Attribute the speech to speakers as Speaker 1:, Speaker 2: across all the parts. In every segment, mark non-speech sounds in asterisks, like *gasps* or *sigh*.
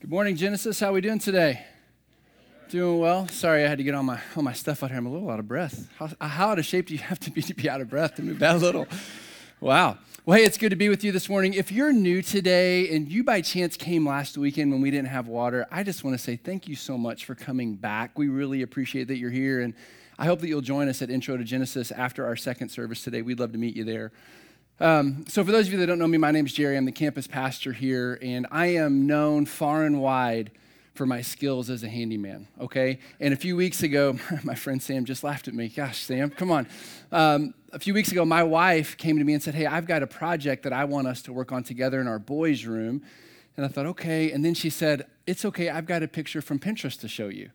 Speaker 1: Good morning, Genesis. How are we doing today? Doing well. Sorry, I had to get all my all my stuff out here. I'm a little out of breath. How, how out of shape do you have to be to be out of breath to move that little? Wow. Well, hey, it's good to be with you this morning. If you're new today and you by chance came last weekend when we didn't have water, I just want to say thank you so much for coming back. We really appreciate that you're here, and I hope that you'll join us at Intro to Genesis after our second service today. We'd love to meet you there. Um, so, for those of you that don't know me, my name is Jerry. I'm the campus pastor here, and I am known far and wide for my skills as a handyman, okay? And a few weeks ago, *laughs* my friend Sam just laughed at me. Gosh, Sam, come on. Um, a few weeks ago, my wife came to me and said, Hey, I've got a project that I want us to work on together in our boys' room. And I thought, Okay. And then she said, It's okay, I've got a picture from Pinterest to show you.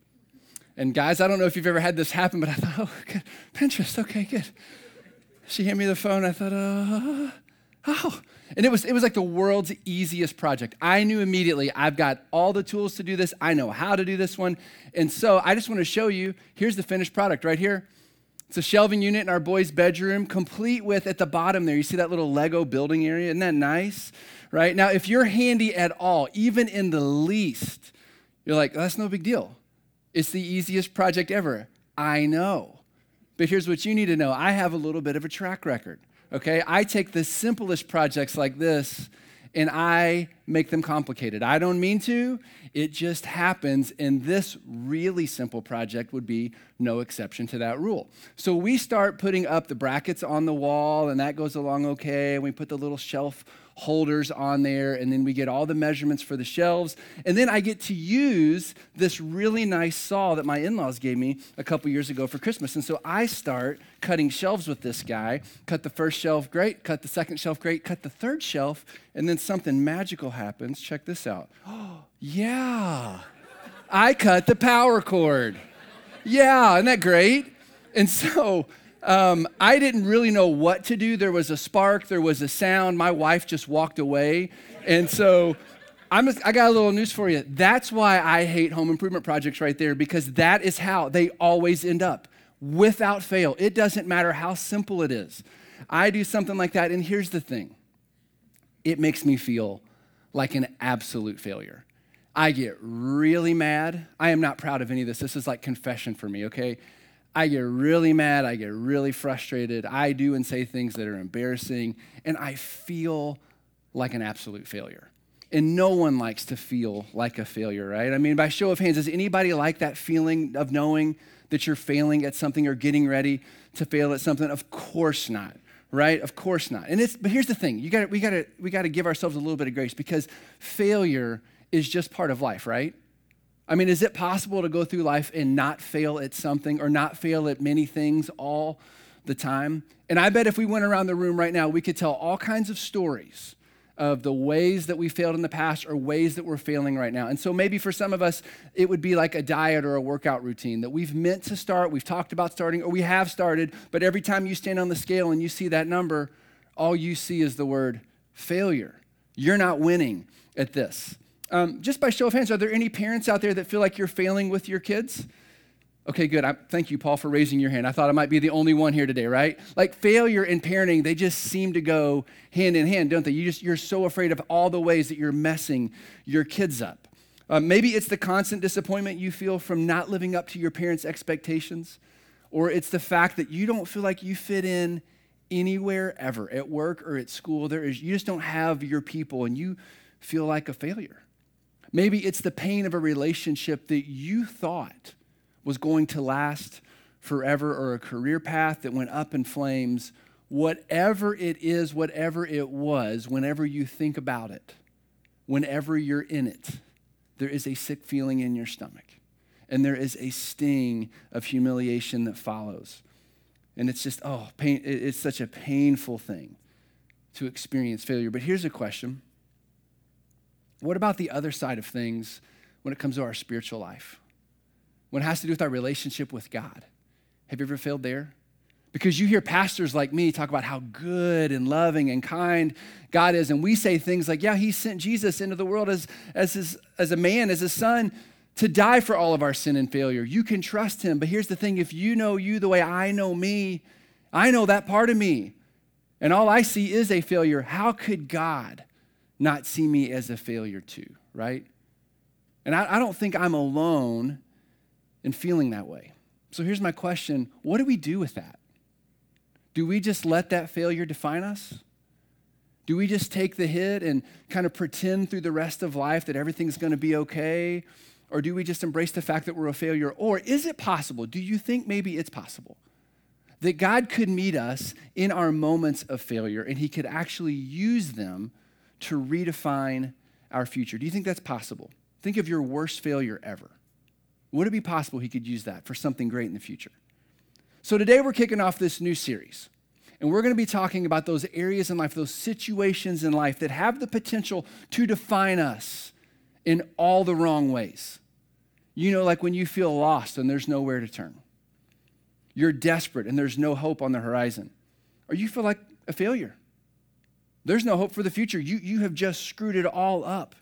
Speaker 1: And guys, I don't know if you've ever had this happen, but I thought, *laughs* Oh, good. Pinterest, okay, good. She handed me the phone. I thought, uh, oh. And it was, it was like the world's easiest project. I knew immediately, I've got all the tools to do this. I know how to do this one. And so I just want to show you here's the finished product right here. It's a shelving unit in our boys' bedroom, complete with at the bottom there, you see that little Lego building area? Isn't that nice? Right? Now, if you're handy at all, even in the least, you're like, that's no big deal. It's the easiest project ever. I know. But here's what you need to know I have a little bit of a track record, okay? I take the simplest projects like this and I make them complicated. I don't mean to, it just happens. And this really simple project would be no exception to that rule. So we start putting up the brackets on the wall, and that goes along okay. And we put the little shelf holders on there, and then we get all the measurements for the shelves. And then I get to use this really nice saw that my in laws gave me a couple years ago for Christmas. And so I start cutting shelves with this guy. Cut the first shelf, great. Cut the second shelf, great. Cut the third shelf, and then something magical happens. Check this out. Oh, *gasps* yeah. I cut the power cord. Yeah, isn't that great? And so, um, I didn't really know what to do. There was a spark, there was a sound. My wife just walked away. And so I'm a, I got a little news for you. That's why I hate home improvement projects right there, because that is how they always end up without fail. It doesn't matter how simple it is. I do something like that, and here's the thing it makes me feel like an absolute failure. I get really mad. I am not proud of any of this. This is like confession for me, okay? I get really mad. I get really frustrated. I do and say things that are embarrassing, and I feel like an absolute failure. And no one likes to feel like a failure, right? I mean, by show of hands, does anybody like that feeling of knowing that you're failing at something or getting ready to fail at something? Of course not, right? Of course not. And it's but here's the thing: you got we got to we got to give ourselves a little bit of grace because failure is just part of life, right? I mean, is it possible to go through life and not fail at something or not fail at many things all the time? And I bet if we went around the room right now, we could tell all kinds of stories of the ways that we failed in the past or ways that we're failing right now. And so maybe for some of us, it would be like a diet or a workout routine that we've meant to start, we've talked about starting, or we have started, but every time you stand on the scale and you see that number, all you see is the word failure. You're not winning at this. Um, just by show of hands, are there any parents out there that feel like you're failing with your kids? Okay, good. I, thank you, Paul, for raising your hand. I thought I might be the only one here today, right? Like failure and parenting, they just seem to go hand in hand, don't they? You just you're so afraid of all the ways that you're messing your kids up. Uh, maybe it's the constant disappointment you feel from not living up to your parents' expectations, or it's the fact that you don't feel like you fit in anywhere ever, at work or at school. There is you just don't have your people, and you feel like a failure. Maybe it's the pain of a relationship that you thought was going to last forever or a career path that went up in flames. Whatever it is, whatever it was, whenever you think about it, whenever you're in it, there is a sick feeling in your stomach. And there is a sting of humiliation that follows. And it's just, oh, pain, it's such a painful thing to experience failure. But here's a question what about the other side of things when it comes to our spiritual life? When it has to do with our relationship with God? Have you ever failed there? Because you hear pastors like me talk about how good and loving and kind God is, and we say things like, yeah, He sent Jesus into the world as, as, his, as a man, as a son, to die for all of our sin and failure. You can trust Him. But here's the thing if you know you the way I know me, I know that part of me, and all I see is a failure, how could God not see me as a failure too, right? And I, I don't think I'm alone in feeling that way. So here's my question What do we do with that? Do we just let that failure define us? Do we just take the hit and kind of pretend through the rest of life that everything's going to be okay? Or do we just embrace the fact that we're a failure? Or is it possible? Do you think maybe it's possible that God could meet us in our moments of failure and He could actually use them to redefine our future? Do you think that's possible? Think of your worst failure ever. Would it be possible He could use that for something great in the future? So today we're kicking off this new series. And we're going to be talking about those areas in life, those situations in life that have the potential to define us in all the wrong ways. You know, like when you feel lost and there's nowhere to turn. You're desperate and there's no hope on the horizon. Or you feel like a failure. There's no hope for the future. You, you have just screwed it all up.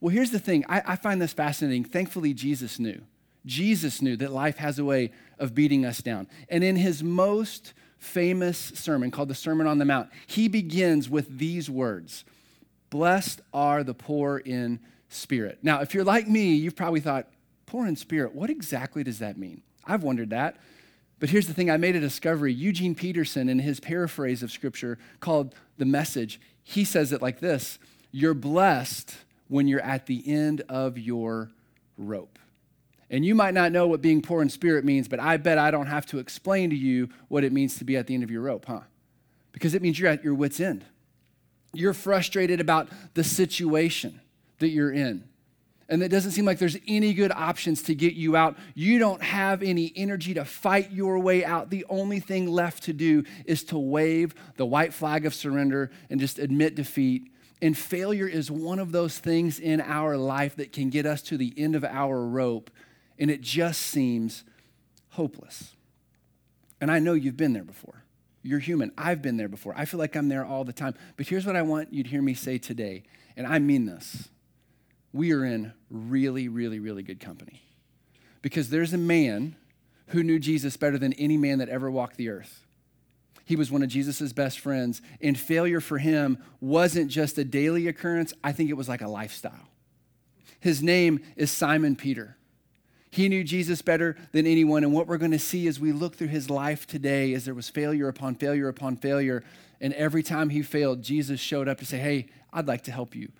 Speaker 1: Well, here's the thing I, I find this fascinating. Thankfully, Jesus knew. Jesus knew that life has a way of beating us down. And in his most famous sermon called the Sermon on the Mount, he begins with these words Blessed are the poor in spirit. Now, if you're like me, you've probably thought, poor in spirit, what exactly does that mean? I've wondered that. But here's the thing I made a discovery. Eugene Peterson, in his paraphrase of scripture called The Message, he says it like this You're blessed when you're at the end of your rope. And you might not know what being poor in spirit means, but I bet I don't have to explain to you what it means to be at the end of your rope, huh? Because it means you're at your wits' end. You're frustrated about the situation that you're in. And it doesn't seem like there's any good options to get you out. You don't have any energy to fight your way out. The only thing left to do is to wave the white flag of surrender and just admit defeat. And failure is one of those things in our life that can get us to the end of our rope and it just seems hopeless. And I know you've been there before. You're human. I've been there before. I feel like I'm there all the time. But here's what I want you to hear me say today, and I mean this. We are in really, really, really good company. Because there's a man who knew Jesus better than any man that ever walked the earth. He was one of Jesus' best friends, and failure for him wasn't just a daily occurrence, I think it was like a lifestyle. His name is Simon Peter. He knew Jesus better than anyone. And what we're going to see as we look through his life today is there was failure upon failure upon failure. And every time he failed, Jesus showed up to say, Hey, I'd like to help you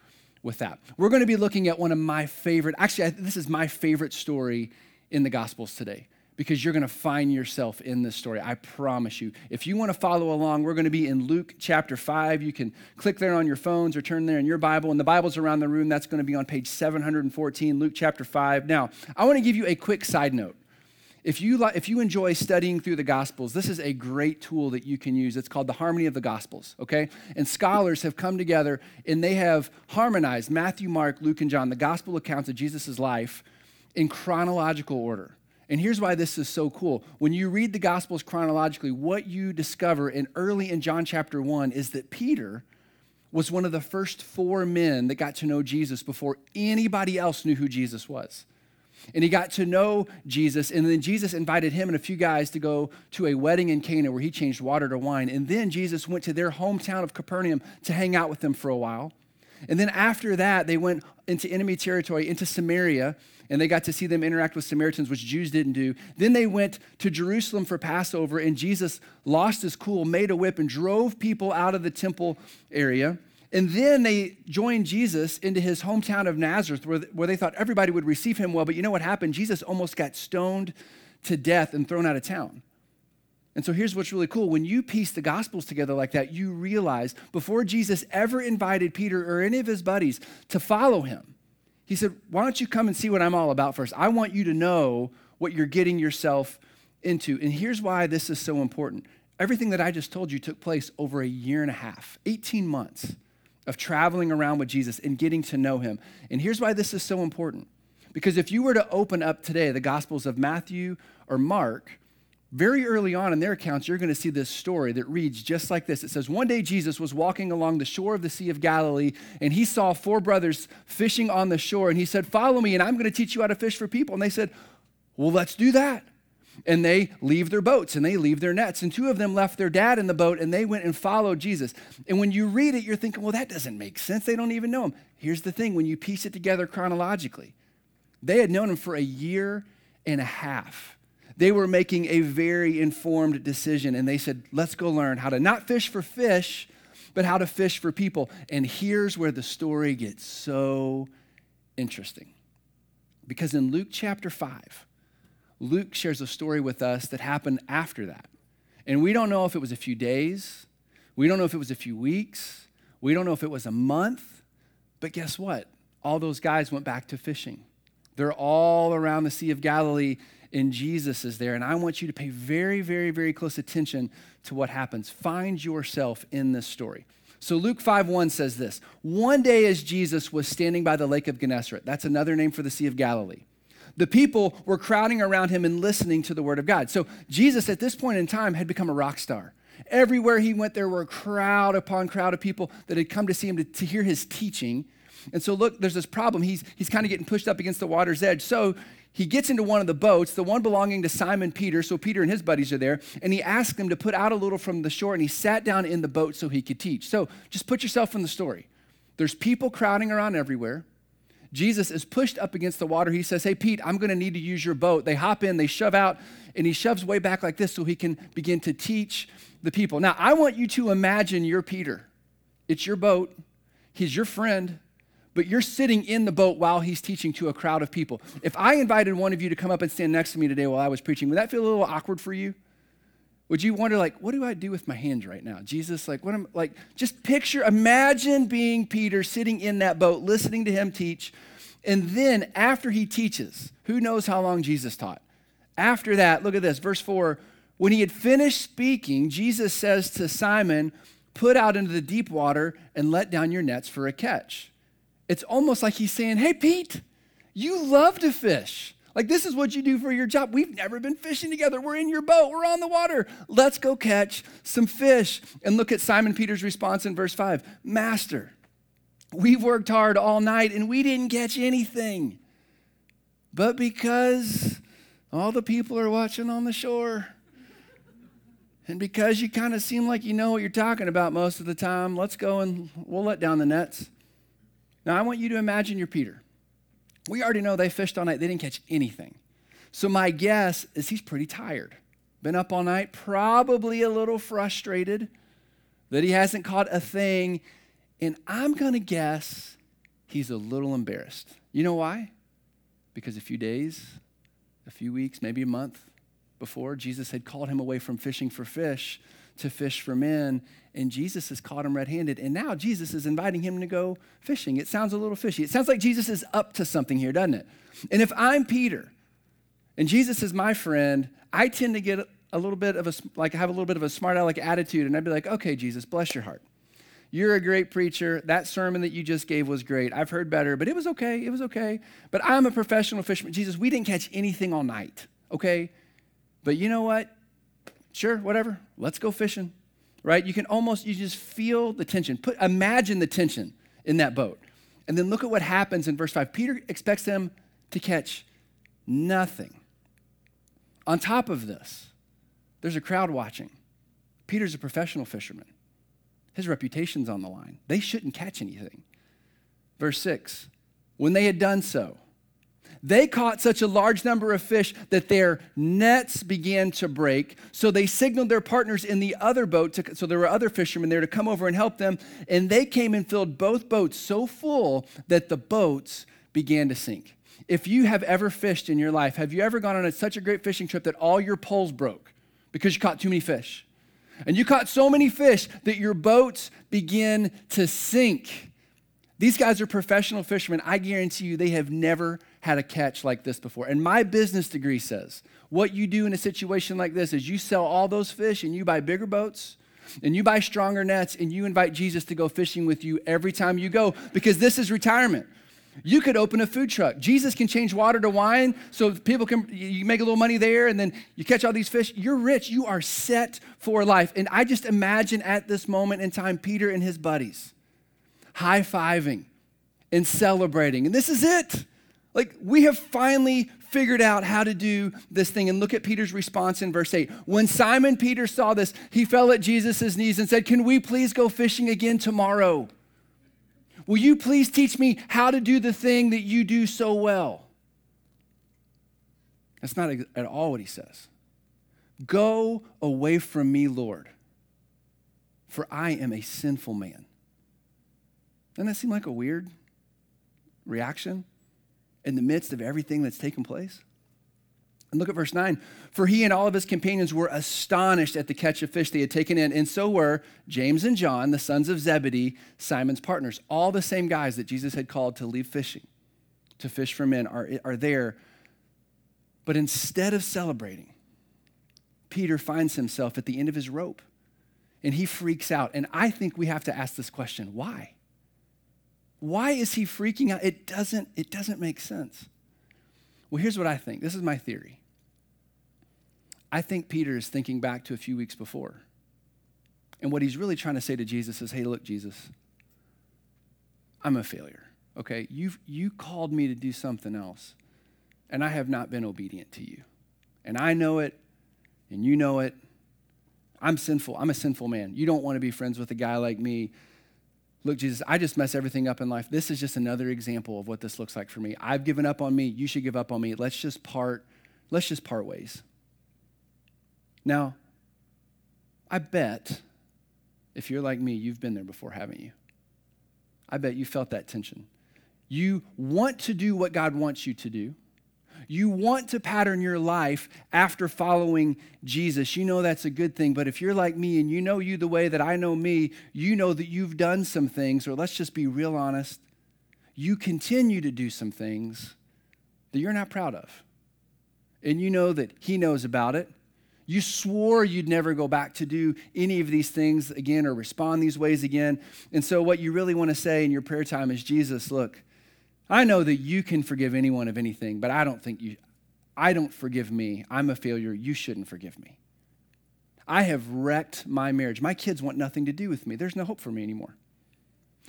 Speaker 1: with that. We're going to be looking at one of my favorite, actually, this is my favorite story in the Gospels today because you're going to find yourself in this story. I promise you. If you want to follow along, we're going to be in Luke chapter 5. You can click there on your phones or turn there in your Bible. And the Bible's around the room. That's going to be on page 714, Luke chapter 5. Now, I want to give you a quick side note. If you, li- if you enjoy studying through the Gospels, this is a great tool that you can use. It's called the Harmony of the Gospels, okay? And scholars have come together and they have harmonized Matthew, Mark, Luke, and John, the gospel accounts of Jesus' life, in chronological order. And here's why this is so cool. When you read the Gospels chronologically, what you discover in early in John chapter 1 is that Peter was one of the first four men that got to know Jesus before anybody else knew who Jesus was. And he got to know Jesus, and then Jesus invited him and a few guys to go to a wedding in Cana where he changed water to wine. And then Jesus went to their hometown of Capernaum to hang out with them for a while. And then after that, they went into enemy territory, into Samaria, and they got to see them interact with Samaritans, which Jews didn't do. Then they went to Jerusalem for Passover, and Jesus lost his cool, made a whip, and drove people out of the temple area. And then they joined Jesus into his hometown of Nazareth, where, where they thought everybody would receive him well. But you know what happened? Jesus almost got stoned to death and thrown out of town. And so here's what's really cool. When you piece the Gospels together like that, you realize before Jesus ever invited Peter or any of his buddies to follow him, he said, Why don't you come and see what I'm all about first? I want you to know what you're getting yourself into. And here's why this is so important. Everything that I just told you took place over a year and a half, 18 months of traveling around with Jesus and getting to know him. And here's why this is so important. Because if you were to open up today the Gospels of Matthew or Mark, very early on in their accounts, you're going to see this story that reads just like this. It says, One day Jesus was walking along the shore of the Sea of Galilee, and he saw four brothers fishing on the shore, and he said, Follow me, and I'm going to teach you how to fish for people. And they said, Well, let's do that. And they leave their boats and they leave their nets. And two of them left their dad in the boat and they went and followed Jesus. And when you read it, you're thinking, well, that doesn't make sense. They don't even know him. Here's the thing when you piece it together chronologically, They had known him for a year and a half. They were making a very informed decision, and they said, Let's go learn how to not fish for fish, but how to fish for people. And here's where the story gets so interesting. Because in Luke chapter 5, Luke shares a story with us that happened after that. And we don't know if it was a few days, we don't know if it was a few weeks, we don't know if it was a month, but guess what? All those guys went back to fishing. They're all around the Sea of Galilee, and Jesus is there. And I want you to pay very, very, very close attention to what happens. Find yourself in this story. So Luke 5:1 says this One day as Jesus was standing by the lake of Gennesaret, that's another name for the Sea of Galilee, the people were crowding around him and listening to the word of God. So Jesus at this point in time had become a rock star. Everywhere he went, there were crowd upon crowd of people that had come to see him to, to hear his teaching. And so, look, there's this problem. He's, he's kind of getting pushed up against the water's edge. So he gets into one of the boats, the one belonging to Simon Peter. So Peter and his buddies are there. And he asked them to put out a little from the shore. And he sat down in the boat so he could teach. So just put yourself in the story. There's people crowding around everywhere. Jesus is pushed up against the water. He says, Hey, Pete, I'm going to need to use your boat. They hop in, they shove out, and he shoves way back like this so he can begin to teach the people. Now, I want you to imagine you're Peter. It's your boat, he's your friend, but you're sitting in the boat while he's teaching to a crowd of people. If I invited one of you to come up and stand next to me today while I was preaching, would that feel a little awkward for you? Would you wonder, like, what do I do with my hands right now? Jesus, like, what am like, just picture, imagine being Peter sitting in that boat, listening to him teach. And then after he teaches, who knows how long Jesus taught? After that, look at this, verse 4. When he had finished speaking, Jesus says to Simon, Put out into the deep water and let down your nets for a catch it's almost like he's saying, Hey, Pete, you love to fish. Like, this is what you do for your job. We've never been fishing together. We're in your boat, we're on the water. Let's go catch some fish. And look at Simon Peter's response in verse 5 Master, we've worked hard all night and we didn't catch anything. But because all the people are watching on the shore, and because you kind of seem like you know what you're talking about most of the time, let's go and we'll let down the nets. Now, I want you to imagine you're Peter. We already know they fished all night, they didn't catch anything. So, my guess is he's pretty tired. Been up all night, probably a little frustrated that he hasn't caught a thing. And I'm going to guess he's a little embarrassed. You know why? Because a few days, a few weeks, maybe a month before, Jesus had called him away from fishing for fish to fish for men and Jesus has caught him red handed. And now Jesus is inviting him to go fishing. It sounds a little fishy. It sounds like Jesus is up to something here, doesn't it? And if I'm Peter and Jesus is my friend, I tend to get a little bit of a, like, have a little bit of a smart aleck attitude. And I'd be like, okay, Jesus, bless your heart. You're a great preacher. That sermon that you just gave was great. I've heard better, but it was okay. It was okay. But I'm a professional fisherman. Jesus, we didn't catch anything all night, okay? But you know what? Sure, whatever. Let's go fishing right? You can almost, you just feel the tension. Put, imagine the tension in that boat. And then look at what happens in verse 5. Peter expects them to catch nothing. On top of this, there's a crowd watching. Peter's a professional fisherman. His reputation's on the line. They shouldn't catch anything. Verse 6 When they had done so, they caught such a large number of fish that their nets began to break. So they signaled their partners in the other boat. To, so there were other fishermen there to come over and help them. And they came and filled both boats so full that the boats began to sink. If you have ever fished in your life, have you ever gone on a, such a great fishing trip that all your poles broke because you caught too many fish? And you caught so many fish that your boats begin to sink. These guys are professional fishermen. I guarantee you they have never had a catch like this before. And my business degree says what you do in a situation like this is you sell all those fish and you buy bigger boats and you buy stronger nets and you invite Jesus to go fishing with you every time you go because this is retirement. You could open a food truck. Jesus can change water to wine so people can, you make a little money there and then you catch all these fish. You're rich. You are set for life. And I just imagine at this moment in time, Peter and his buddies high fiving and celebrating. And this is it. Like, we have finally figured out how to do this thing. And look at Peter's response in verse 8. When Simon Peter saw this, he fell at Jesus' knees and said, Can we please go fishing again tomorrow? Will you please teach me how to do the thing that you do so well? That's not at all what he says. Go away from me, Lord, for I am a sinful man. Doesn't that seem like a weird reaction in the midst of everything that's taken place? And look at verse 9. For he and all of his companions were astonished at the catch of fish they had taken in, and so were James and John, the sons of Zebedee, Simon's partners. All the same guys that Jesus had called to leave fishing, to fish for men, are, are there. But instead of celebrating, Peter finds himself at the end of his rope and he freaks out. And I think we have to ask this question why? Why is he freaking out? It doesn't, it doesn't make sense. Well, here's what I think. This is my theory. I think Peter is thinking back to a few weeks before. And what he's really trying to say to Jesus is, hey, look, Jesus, I'm a failure. Okay, you've you called me to do something else, and I have not been obedient to you. And I know it, and you know it. I'm sinful. I'm a sinful man. You don't want to be friends with a guy like me. Look, Jesus, I just mess everything up in life. This is just another example of what this looks like for me. I've given up on me. You should give up on me. Let's just part. Let's just part ways. Now, I bet if you're like me, you've been there before, haven't you? I bet you felt that tension. You want to do what God wants you to do. You want to pattern your life after following Jesus. You know that's a good thing. But if you're like me and you know you the way that I know me, you know that you've done some things, or let's just be real honest, you continue to do some things that you're not proud of. And you know that He knows about it. You swore you'd never go back to do any of these things again or respond these ways again. And so, what you really want to say in your prayer time is Jesus, look, I know that you can forgive anyone of anything, but I don't think you, I don't forgive me. I'm a failure. You shouldn't forgive me. I have wrecked my marriage. My kids want nothing to do with me. There's no hope for me anymore.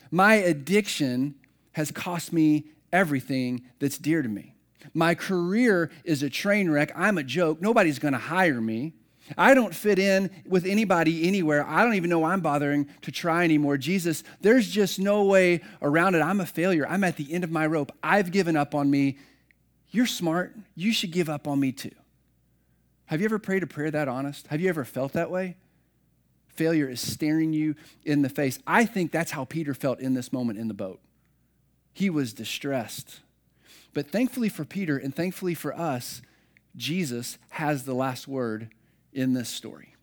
Speaker 1: My addiction has cost me everything that's dear to me. My career is a train wreck. I'm a joke. Nobody's going to hire me. I don't fit in with anybody anywhere. I don't even know why I'm bothering to try anymore. Jesus, there's just no way around it. I'm a failure. I'm at the end of my rope. I've given up on me. You're smart. You should give up on me too. Have you ever prayed a prayer that honest? Have you ever felt that way? Failure is staring you in the face. I think that's how Peter felt in this moment in the boat. He was distressed. But thankfully for Peter and thankfully for us, Jesus has the last word in this story.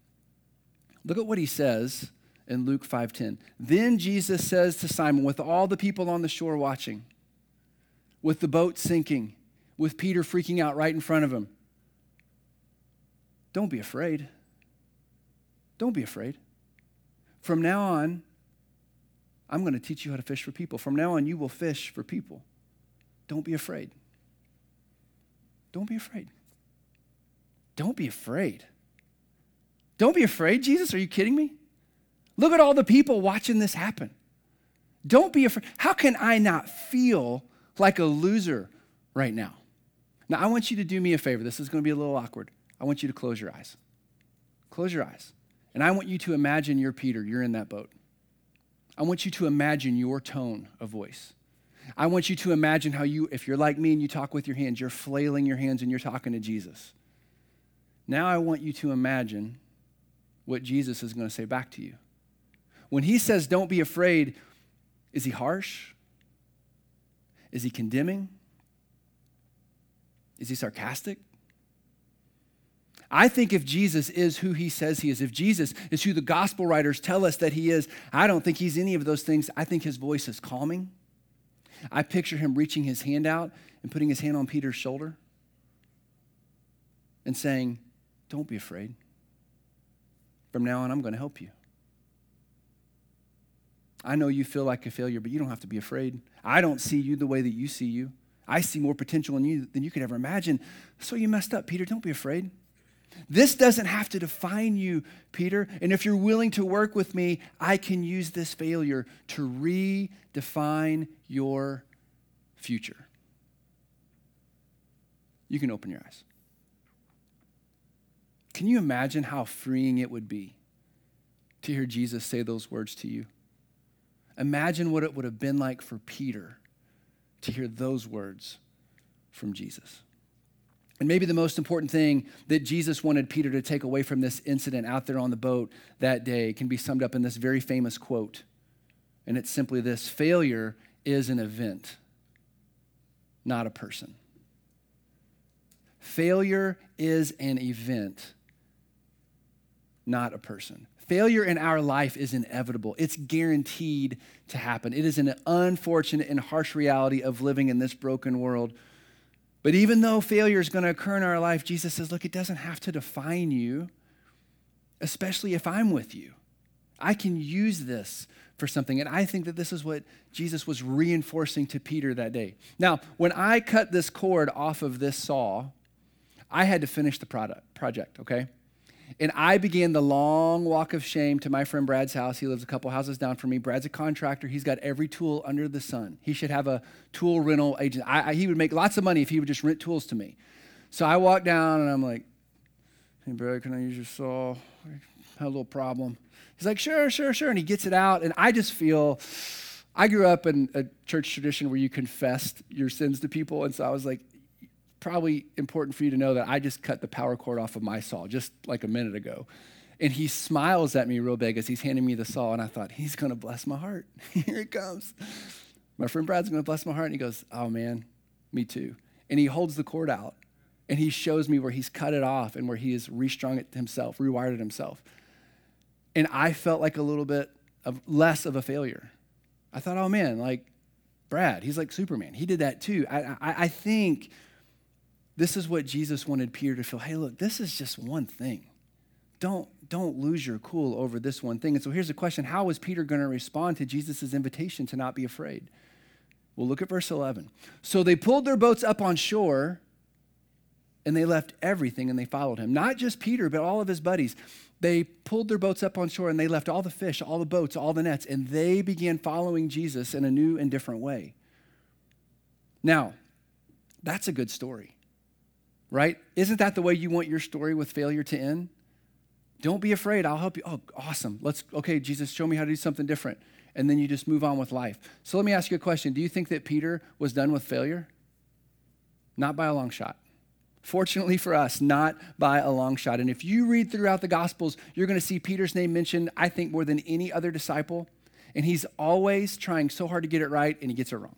Speaker 1: Look at what he says in Luke 5:10. Then Jesus says to Simon with all the people on the shore watching, with the boat sinking, with Peter freaking out right in front of him, don't be afraid. Don't be afraid. From now on, I'm going to teach you how to fish for people. From now on, you will fish for people. Don't be afraid. Don't be afraid. Don't be afraid. Don't be afraid, Jesus. Are you kidding me? Look at all the people watching this happen. Don't be afraid. How can I not feel like a loser right now? Now, I want you to do me a favor. This is going to be a little awkward. I want you to close your eyes. Close your eyes. And I want you to imagine you're Peter, you're in that boat. I want you to imagine your tone of voice. I want you to imagine how you, if you're like me and you talk with your hands, you're flailing your hands and you're talking to Jesus. Now I want you to imagine what Jesus is going to say back to you. When he says, don't be afraid, is he harsh? Is he condemning? Is he sarcastic? I think if Jesus is who he says he is, if Jesus is who the gospel writers tell us that he is, I don't think he's any of those things. I think his voice is calming. I picture him reaching his hand out and putting his hand on Peter's shoulder and saying, Don't be afraid. From now on, I'm going to help you. I know you feel like a failure, but you don't have to be afraid. I don't see you the way that you see you. I see more potential in you than you could ever imagine. So you messed up, Peter. Don't be afraid. This doesn't have to define you, Peter. And if you're willing to work with me, I can use this failure to redefine your future. You can open your eyes. Can you imagine how freeing it would be to hear Jesus say those words to you? Imagine what it would have been like for Peter to hear those words from Jesus. And maybe the most important thing that Jesus wanted Peter to take away from this incident out there on the boat that day can be summed up in this very famous quote. And it's simply this failure is an event, not a person. Failure is an event, not a person. Failure in our life is inevitable. It's guaranteed to happen. It is an unfortunate and harsh reality of living in this broken world. But even though failure is going to occur in our life, Jesus says, look, it doesn't have to define you, especially if I'm with you. I can use this for something. And I think that this is what Jesus was reinforcing to Peter that day. Now, when I cut this cord off of this saw, I had to finish the product, project, okay? And I began the long walk of shame to my friend Brad's house. He lives a couple houses down from me. Brad's a contractor. He's got every tool under the sun. He should have a tool rental agent. I, I, he would make lots of money if he would just rent tools to me. So I walk down and I'm like, hey, Brad, can I use your saw? I had a little problem. He's like, sure, sure, sure. And he gets it out. And I just feel, I grew up in a church tradition where you confessed your sins to people. And so I was like, probably important for you to know that I just cut the power cord off of my saw just like a minute ago. And he smiles at me real big as he's handing me the saw. And I thought, he's going to bless my heart. *laughs* Here it comes. My friend Brad's going to bless my heart. And he goes, oh man, me too. And he holds the cord out and he shows me where he's cut it off and where he has restrung it himself, rewired it himself. And I felt like a little bit of less of a failure. I thought, oh man, like Brad, he's like Superman. He did that too. I, I, I think this is what Jesus wanted Peter to feel. Hey, look, this is just one thing. Don't, don't lose your cool over this one thing. And so here's the question How was Peter going to respond to Jesus' invitation to not be afraid? Well, look at verse 11. So they pulled their boats up on shore and they left everything and they followed him. Not just Peter, but all of his buddies. They pulled their boats up on shore and they left all the fish, all the boats, all the nets, and they began following Jesus in a new and different way. Now, that's a good story right? Isn't that the way you want your story with failure to end? Don't be afraid. I'll help you. Oh, awesome. Let's, okay, Jesus, show me how to do something different. And then you just move on with life. So let me ask you a question. Do you think that Peter was done with failure? Not by a long shot. Fortunately for us, not by a long shot. And if you read throughout the Gospels, you're going to see Peter's name mentioned, I think, more than any other disciple. And he's always trying so hard to get it right, and he gets it wrong.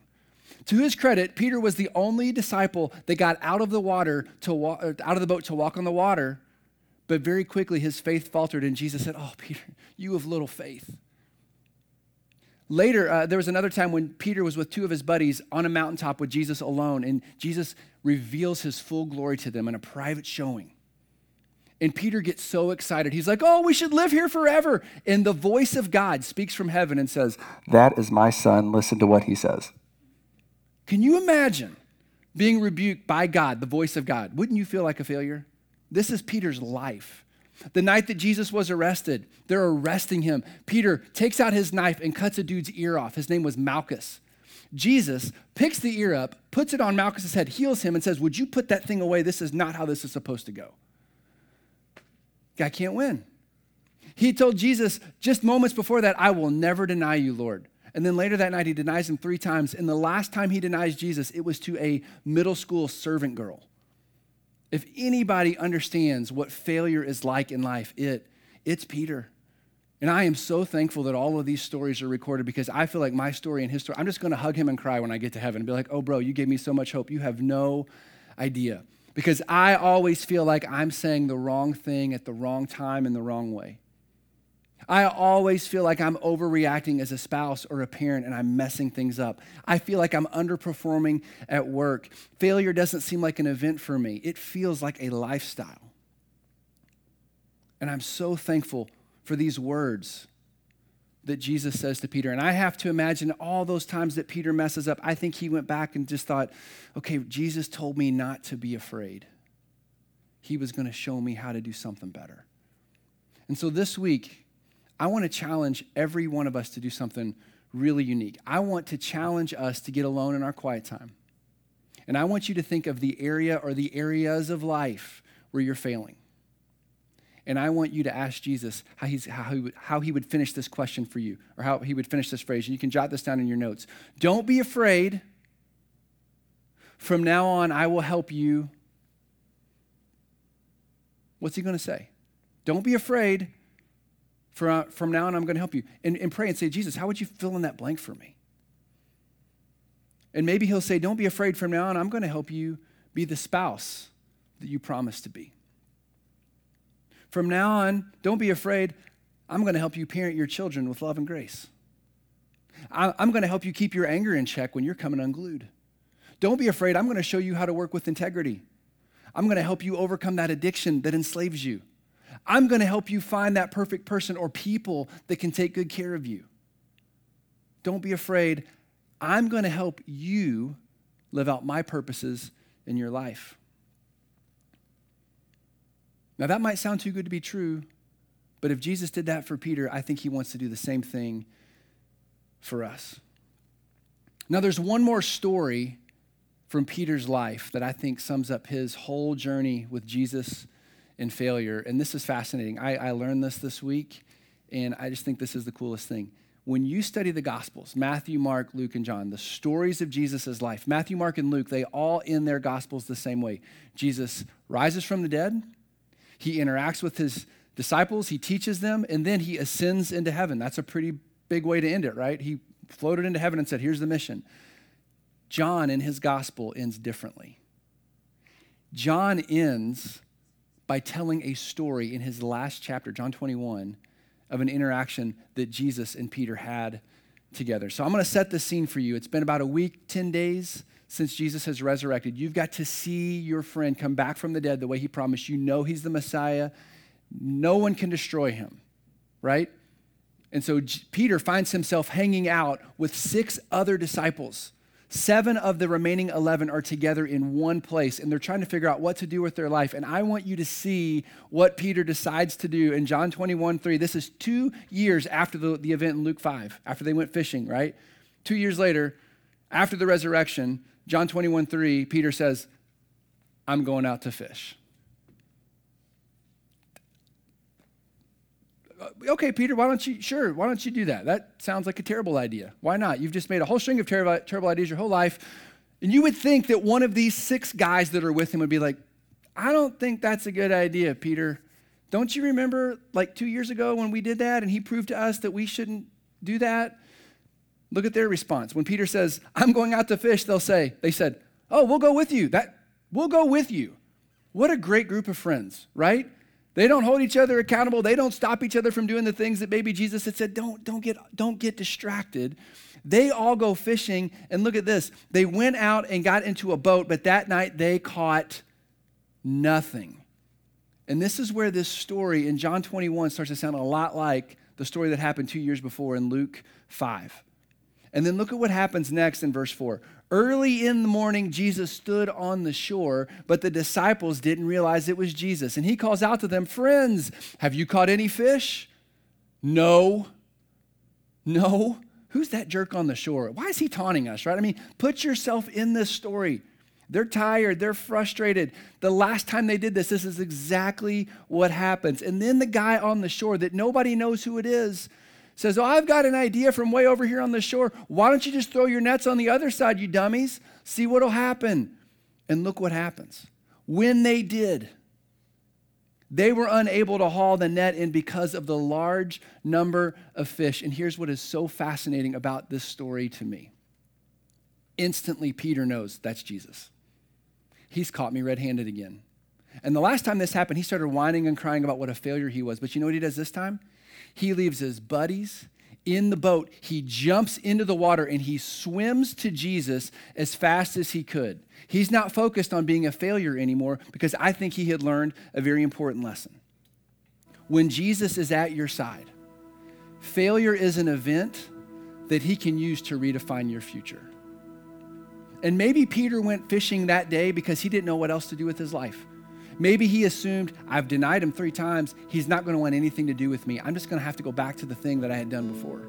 Speaker 1: To his credit, Peter was the only disciple that got out of the water to walk, out of the boat to walk on the water, but very quickly his faith faltered, and Jesus said, "Oh, Peter, you have little faith." Later, uh, there was another time when Peter was with two of his buddies on a mountaintop with Jesus alone, and Jesus reveals his full glory to them in a private showing. And Peter gets so excited. He's like, Oh, we should live here forever. And the voice of God speaks from heaven and says, That is my son. Listen to what he says. Can you imagine being rebuked by God, the voice of God? Wouldn't you feel like a failure? This is Peter's life. The night that Jesus was arrested, they're arresting him. Peter takes out his knife and cuts a dude's ear off. His name was Malchus. Jesus picks the ear up, puts it on Malchus's head, heals him, and says, Would you put that thing away? This is not how this is supposed to go. Guy can't win. He told Jesus just moments before that, I will never deny you, Lord. And then later that night, he denies him three times. And the last time he denies Jesus, it was to a middle school servant girl. If anybody understands what failure is like in life, it, it's Peter. And I am so thankful that all of these stories are recorded because I feel like my story and his story, I'm just going to hug him and cry when I get to heaven and be like, oh, bro, you gave me so much hope. You have no idea. Because I always feel like I'm saying the wrong thing at the wrong time in the wrong way. I always feel like I'm overreacting as a spouse or a parent and I'm messing things up. I feel like I'm underperforming at work. Failure doesn't seem like an event for me, it feels like a lifestyle. And I'm so thankful for these words that Jesus says to Peter. And I have to imagine all those times that Peter messes up. I think he went back and just thought, okay, Jesus told me not to be afraid. He was going to show me how to do something better. And so this week, I want to challenge every one of us to do something really unique. I want to challenge us to get alone in our quiet time. And I want you to think of the area or the areas of life where you're failing. And I want you to ask Jesus how, he's, how, he would, how he would finish this question for you, or how he would finish this phrase. And you can jot this down in your notes. Don't be afraid. From now on, I will help you What's he going to say? Don't be afraid. For, uh, from now on, I'm going to help you. And, and pray and say, Jesus, how would you fill in that blank for me? And maybe he'll say, Don't be afraid from now on, I'm going to help you be the spouse that you promised to be. From now on, don't be afraid. I'm going to help you parent your children with love and grace. I'm going to help you keep your anger in check when you're coming unglued. Don't be afraid. I'm going to show you how to work with integrity. I'm going to help you overcome that addiction that enslaves you. I'm going to help you find that perfect person or people that can take good care of you. Don't be afraid. I'm going to help you live out my purposes in your life. Now, that might sound too good to be true, but if Jesus did that for Peter, I think he wants to do the same thing for us. Now, there's one more story from Peter's life that I think sums up his whole journey with Jesus and failure. And this is fascinating. I, I learned this this week, and I just think this is the coolest thing when you study the Gospels, Matthew, Mark, Luke, and John, the stories of Jesus' life, Matthew, Mark, and Luke, they all end their Gospels the same way. Jesus rises from the dead, he interacts with his disciples, he teaches them, and then he ascends into heaven. That's a pretty big way to end it, right? He floated into heaven and said, Here's the mission. John, in his Gospel, ends differently. John ends by telling a story in his last chapter, John 21 of an interaction that Jesus and Peter had together. So I'm going to set the scene for you. It's been about a week, 10 days since Jesus has resurrected. You've got to see your friend come back from the dead the way he promised. You know he's the Messiah. No one can destroy him, right? And so Peter finds himself hanging out with six other disciples Seven of the remaining 11 are together in one place and they're trying to figure out what to do with their life. And I want you to see what Peter decides to do in John 21 3. This is two years after the, the event in Luke 5, after they went fishing, right? Two years later, after the resurrection, John 21 3, Peter says, I'm going out to fish. Uh, okay, Peter, why don't you, sure, why don't you do that? That sounds like a terrible idea. Why not? You've just made a whole string of terrible, terrible ideas your whole life. And you would think that one of these six guys that are with him would be like, I don't think that's a good idea, Peter. Don't you remember like two years ago when we did that and he proved to us that we shouldn't do that? Look at their response. When Peter says, I'm going out to fish, they'll say, they said, Oh, we'll go with you. That we'll go with you. What a great group of friends, right? They don't hold each other accountable. They don't stop each other from doing the things that maybe Jesus had said, don't, don't, get, don't get distracted. They all go fishing, and look at this. They went out and got into a boat, but that night they caught nothing. And this is where this story in John 21 starts to sound a lot like the story that happened two years before in Luke 5. And then look at what happens next in verse 4. Early in the morning, Jesus stood on the shore, but the disciples didn't realize it was Jesus. And he calls out to them, Friends, have you caught any fish? No. No. Who's that jerk on the shore? Why is he taunting us, right? I mean, put yourself in this story. They're tired, they're frustrated. The last time they did this, this is exactly what happens. And then the guy on the shore that nobody knows who it is says, Oh, I've got an idea from way over here on the shore. Why don't you just throw your nets on the other side, you dummies? See what'll happen. And look what happens. When they did, they were unable to haul the net in because of the large number of fish. And here's what is so fascinating about this story to me. Instantly, Peter knows that's Jesus. He's caught me red handed again. And the last time this happened, he started whining and crying about what a failure he was. But you know what he does this time? He leaves his buddies in the boat. He jumps into the water and he swims to Jesus as fast as he could. He's not focused on being a failure anymore because I think he had learned a very important lesson. When Jesus is at your side, failure is an event that he can use to redefine your future. And maybe Peter went fishing that day because he didn't know what else to do with his life. Maybe he assumed, I've denied him three times. He's not going to want anything to do with me. I'm just going to have to go back to the thing that I had done before.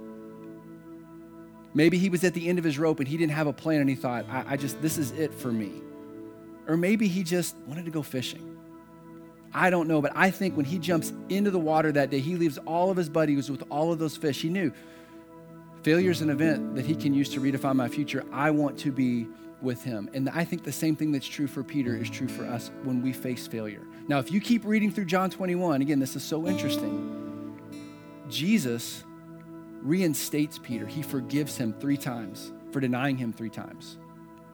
Speaker 1: Maybe he was at the end of his rope and he didn't have a plan and he thought, I, I just, this is it for me. Or maybe he just wanted to go fishing. I don't know, but I think when he jumps into the water that day, he leaves all of his buddies with all of those fish. He knew failure is an event that he can use to redefine my future. I want to be with him. And I think the same thing that's true for Peter is true for us when we face failure. Now, if you keep reading through John 21, again, this is so interesting. Jesus reinstates Peter, he forgives him three times for denying him three times.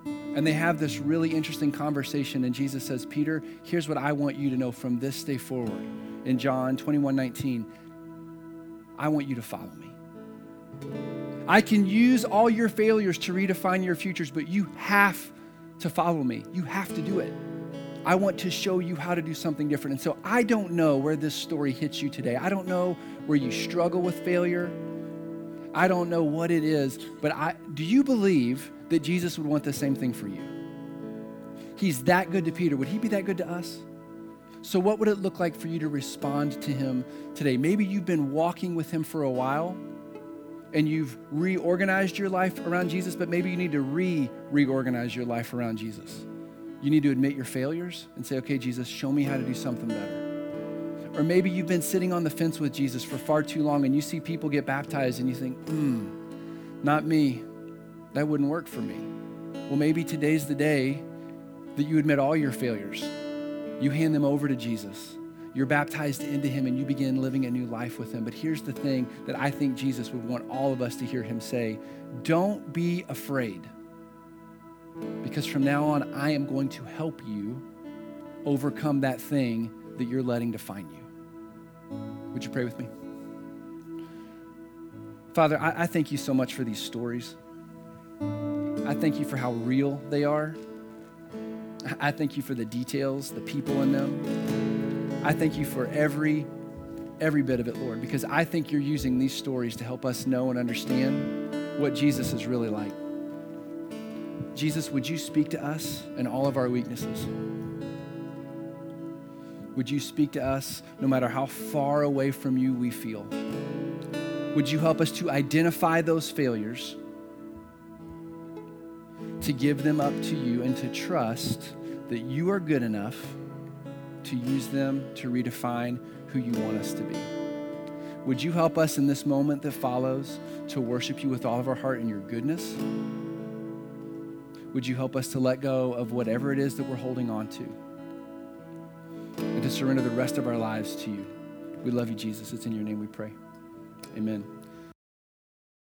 Speaker 1: And they have this really interesting conversation, and Jesus says, Peter, here's what I want you to know from this day forward. In John 21 19, I want you to follow me. I can use all your failures to redefine your futures, but you have to follow me. You have to do it. I want to show you how to do something different. And so I don't know where this story hits you today. I don't know where you struggle with failure. I don't know what it is, but I, do you believe that Jesus would want the same thing for you? He's that good to Peter. Would he be that good to us? So, what would it look like for you to respond to him today? Maybe you've been walking with him for a while and you've reorganized your life around Jesus, but maybe you need to re reorganize your life around Jesus. You need to admit your failures and say, okay, Jesus, show me how to do something better. Or maybe you've been sitting on the fence with Jesus for far too long and you see people get baptized and you think, hmm, not me. That wouldn't work for me. Well, maybe today's the day that you admit all your failures. You hand them over to Jesus. You're baptized into him and you begin living a new life with him. But here's the thing that I think Jesus would want all of us to hear him say don't be afraid. Because from now on, I am going to help you overcome that thing that you're letting define you. Would you pray with me? Father, I, I thank you so much for these stories. I thank you for how real they are. I thank you for the details, the people in them. I thank you for every every bit of it, Lord, because I think you're using these stories to help us know and understand what Jesus is really like. Jesus, would you speak to us in all of our weaknesses? Would you speak to us no matter how far away from you we feel? Would you help us to identify those failures, to give them up to you, and to trust that you are good enough to use them to redefine who you want us to be? Would you help us in this moment that follows to worship you with all of our heart in your goodness? Would you help us to let go of whatever it is that we're holding on to? and to surrender the rest of our lives to you. We love you, Jesus. It's in your name we pray. Amen.